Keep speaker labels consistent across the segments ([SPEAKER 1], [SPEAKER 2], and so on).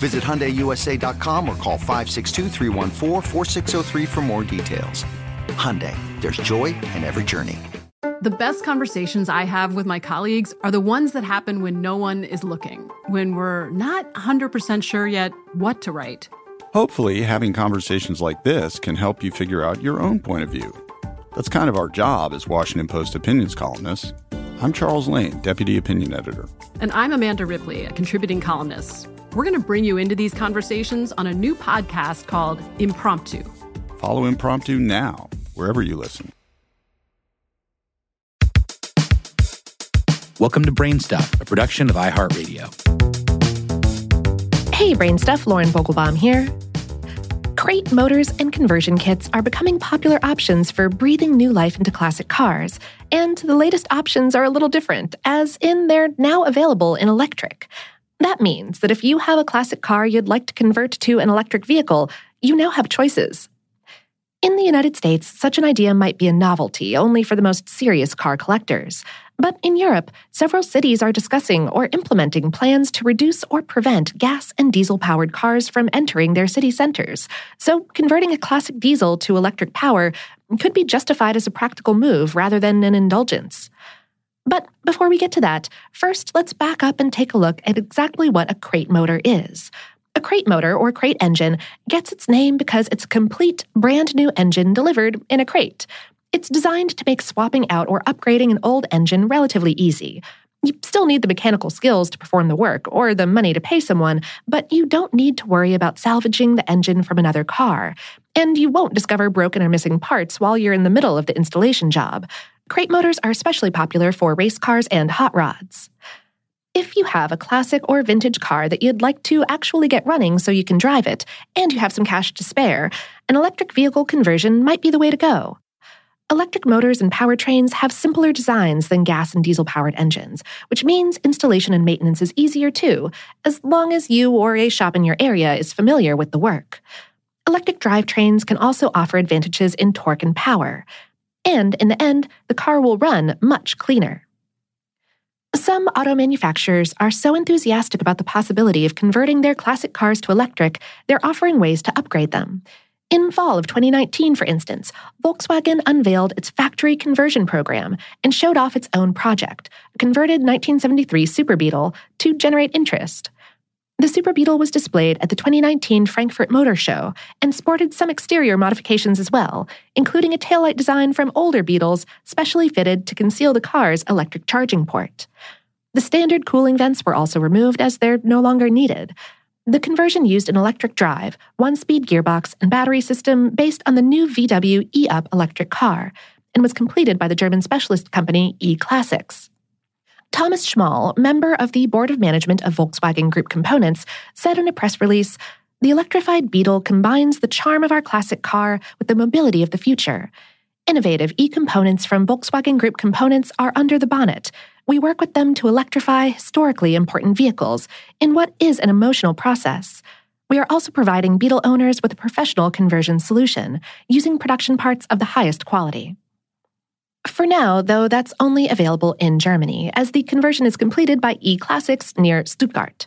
[SPEAKER 1] Visit HyundaiUSA.com or call 562 for more details. Hyundai, there's joy in every journey.
[SPEAKER 2] The best conversations I have with my colleagues are the ones that happen when no one is looking, when we're not 100% sure yet what to write.
[SPEAKER 3] Hopefully, having conversations like this can help you figure out your own point of view. That's kind of our job as Washington Post opinions columnists. I'm Charles Lane, Deputy Opinion Editor.
[SPEAKER 2] And I'm Amanda Ripley, a contributing columnist. We're going to bring you into these conversations on a new podcast called Impromptu.
[SPEAKER 3] Follow Impromptu now, wherever you listen.
[SPEAKER 4] Welcome to Brainstuff, a production of iHeartRadio.
[SPEAKER 5] Hey, Brainstuff, Lauren Vogelbaum here. Crate motors and conversion kits are becoming popular options for breathing new life into classic cars. And the latest options are a little different, as in they're now available in electric. That means that if you have a classic car you'd like to convert to an electric vehicle, you now have choices. In the United States, such an idea might be a novelty only for the most serious car collectors. But in Europe, several cities are discussing or implementing plans to reduce or prevent gas and diesel powered cars from entering their city centers. So, converting a classic diesel to electric power could be justified as a practical move rather than an indulgence. But before we get to that, first let's back up and take a look at exactly what a crate motor is. A crate motor or crate engine gets its name because it's a complete, brand new engine delivered in a crate. It's designed to make swapping out or upgrading an old engine relatively easy. You still need the mechanical skills to perform the work or the money to pay someone, but you don't need to worry about salvaging the engine from another car. And you won't discover broken or missing parts while you're in the middle of the installation job. Crate motors are especially popular for race cars and hot rods. If you have a classic or vintage car that you'd like to actually get running so you can drive it, and you have some cash to spare, an electric vehicle conversion might be the way to go. Electric motors and powertrains have simpler designs than gas and diesel powered engines, which means installation and maintenance is easier too, as long as you or a shop in your area is familiar with the work. Electric drivetrains can also offer advantages in torque and power and in the end, the car will run much cleaner. Some auto manufacturers are so enthusiastic about the possibility of converting their classic cars to electric, they're offering ways to upgrade them. In fall of 2019, for instance, Volkswagen unveiled its factory conversion program and showed off its own project, a converted 1973 Super Beetle, to generate interest. The Super Beetle was displayed at the 2019 Frankfurt Motor Show and sported some exterior modifications as well, including a taillight design from older Beetles specially fitted to conceal the car's electric charging port. The standard cooling vents were also removed as they're no longer needed. The conversion used an electric drive, one speed gearbox, and battery system based on the new VW e Up electric car, and was completed by the German specialist company E Classics. Thomas Schmall, member of the board of management of Volkswagen Group Components, said in a press release The electrified Beetle combines the charm of our classic car with the mobility of the future. Innovative e components from Volkswagen Group Components are under the bonnet. We work with them to electrify historically important vehicles in what is an emotional process. We are also providing Beetle owners with a professional conversion solution using production parts of the highest quality. For now, though, that's only available in Germany, as the conversion is completed by E Classics near Stuttgart.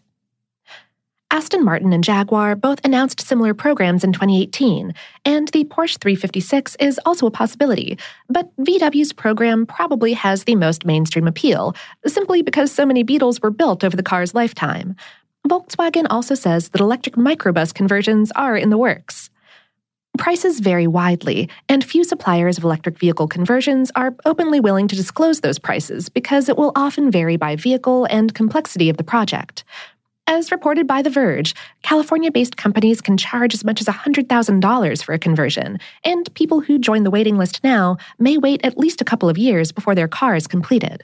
[SPEAKER 5] Aston Martin and Jaguar both announced similar programs in 2018, and the Porsche 356 is also a possibility, but VW's program probably has the most mainstream appeal, simply because so many Beetles were built over the car's lifetime. Volkswagen also says that electric microbus conversions are in the works. Prices vary widely, and few suppliers of electric vehicle conversions are openly willing to disclose those prices because it will often vary by vehicle and complexity of the project. As reported by The Verge, California based companies can charge as much as $100,000 for a conversion, and people who join the waiting list now may wait at least a couple of years before their car is completed.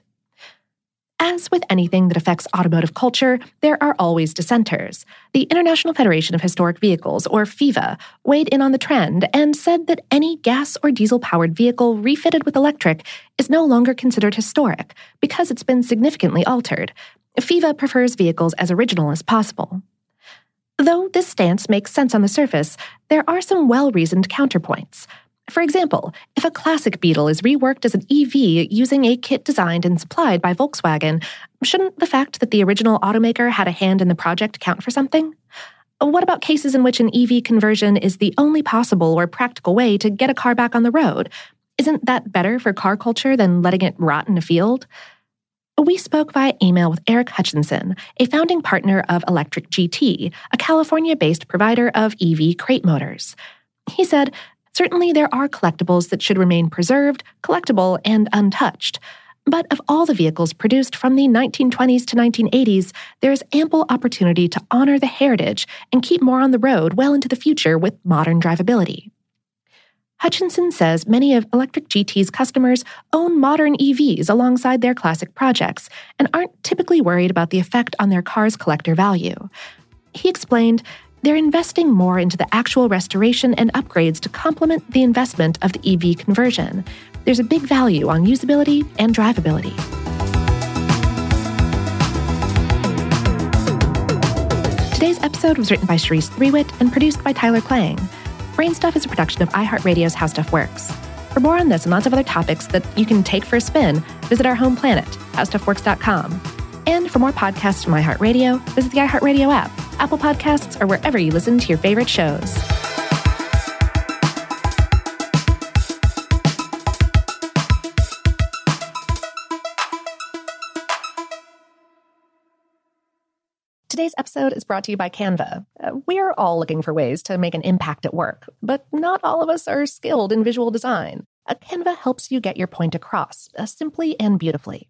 [SPEAKER 5] As with anything that affects automotive culture, there are always dissenters. The International Federation of Historic Vehicles, or FIVA, weighed in on the trend and said that any gas or diesel powered vehicle refitted with electric is no longer considered historic because it's been significantly altered. FIVA prefers vehicles as original as possible. Though this stance makes sense on the surface, there are some well reasoned counterpoints. For example, if a classic Beetle is reworked as an EV using a kit designed and supplied by Volkswagen, shouldn't the fact that the original automaker had a hand in the project count for something? What about cases in which an EV conversion is the only possible or practical way to get a car back on the road? Isn't that better for car culture than letting it rot in a field? We spoke via email with Eric Hutchinson, a founding partner of Electric GT, a California based provider of EV crate motors. He said, Certainly, there are collectibles that should remain preserved, collectible, and untouched. But of all the vehicles produced from the 1920s to 1980s, there is ample opportunity to honor the heritage and keep more on the road well into the future with modern drivability. Hutchinson says many of Electric GT's customers own modern EVs alongside their classic projects and aren't typically worried about the effect on their car's collector value. He explained they're investing more into the actual restoration and upgrades to complement the investment of the EV conversion. There's a big value on usability and drivability. Today's episode was written by Cherise Threewitt and produced by Tyler Klang. Brainstuff is a production of iHeartRadio's How Stuff Works. For more on this and lots of other topics that you can take for a spin, visit our home planet, howstuffworks.com. And for more podcasts from iHeartRadio, visit the iHeartRadio app, Apple Podcasts, or wherever you listen to your favorite shows. Today's episode is brought to you by Canva. Uh, we're all looking for ways to make an impact at work, but not all of us are skilled in visual design. A Canva helps you get your point across, uh, simply and beautifully.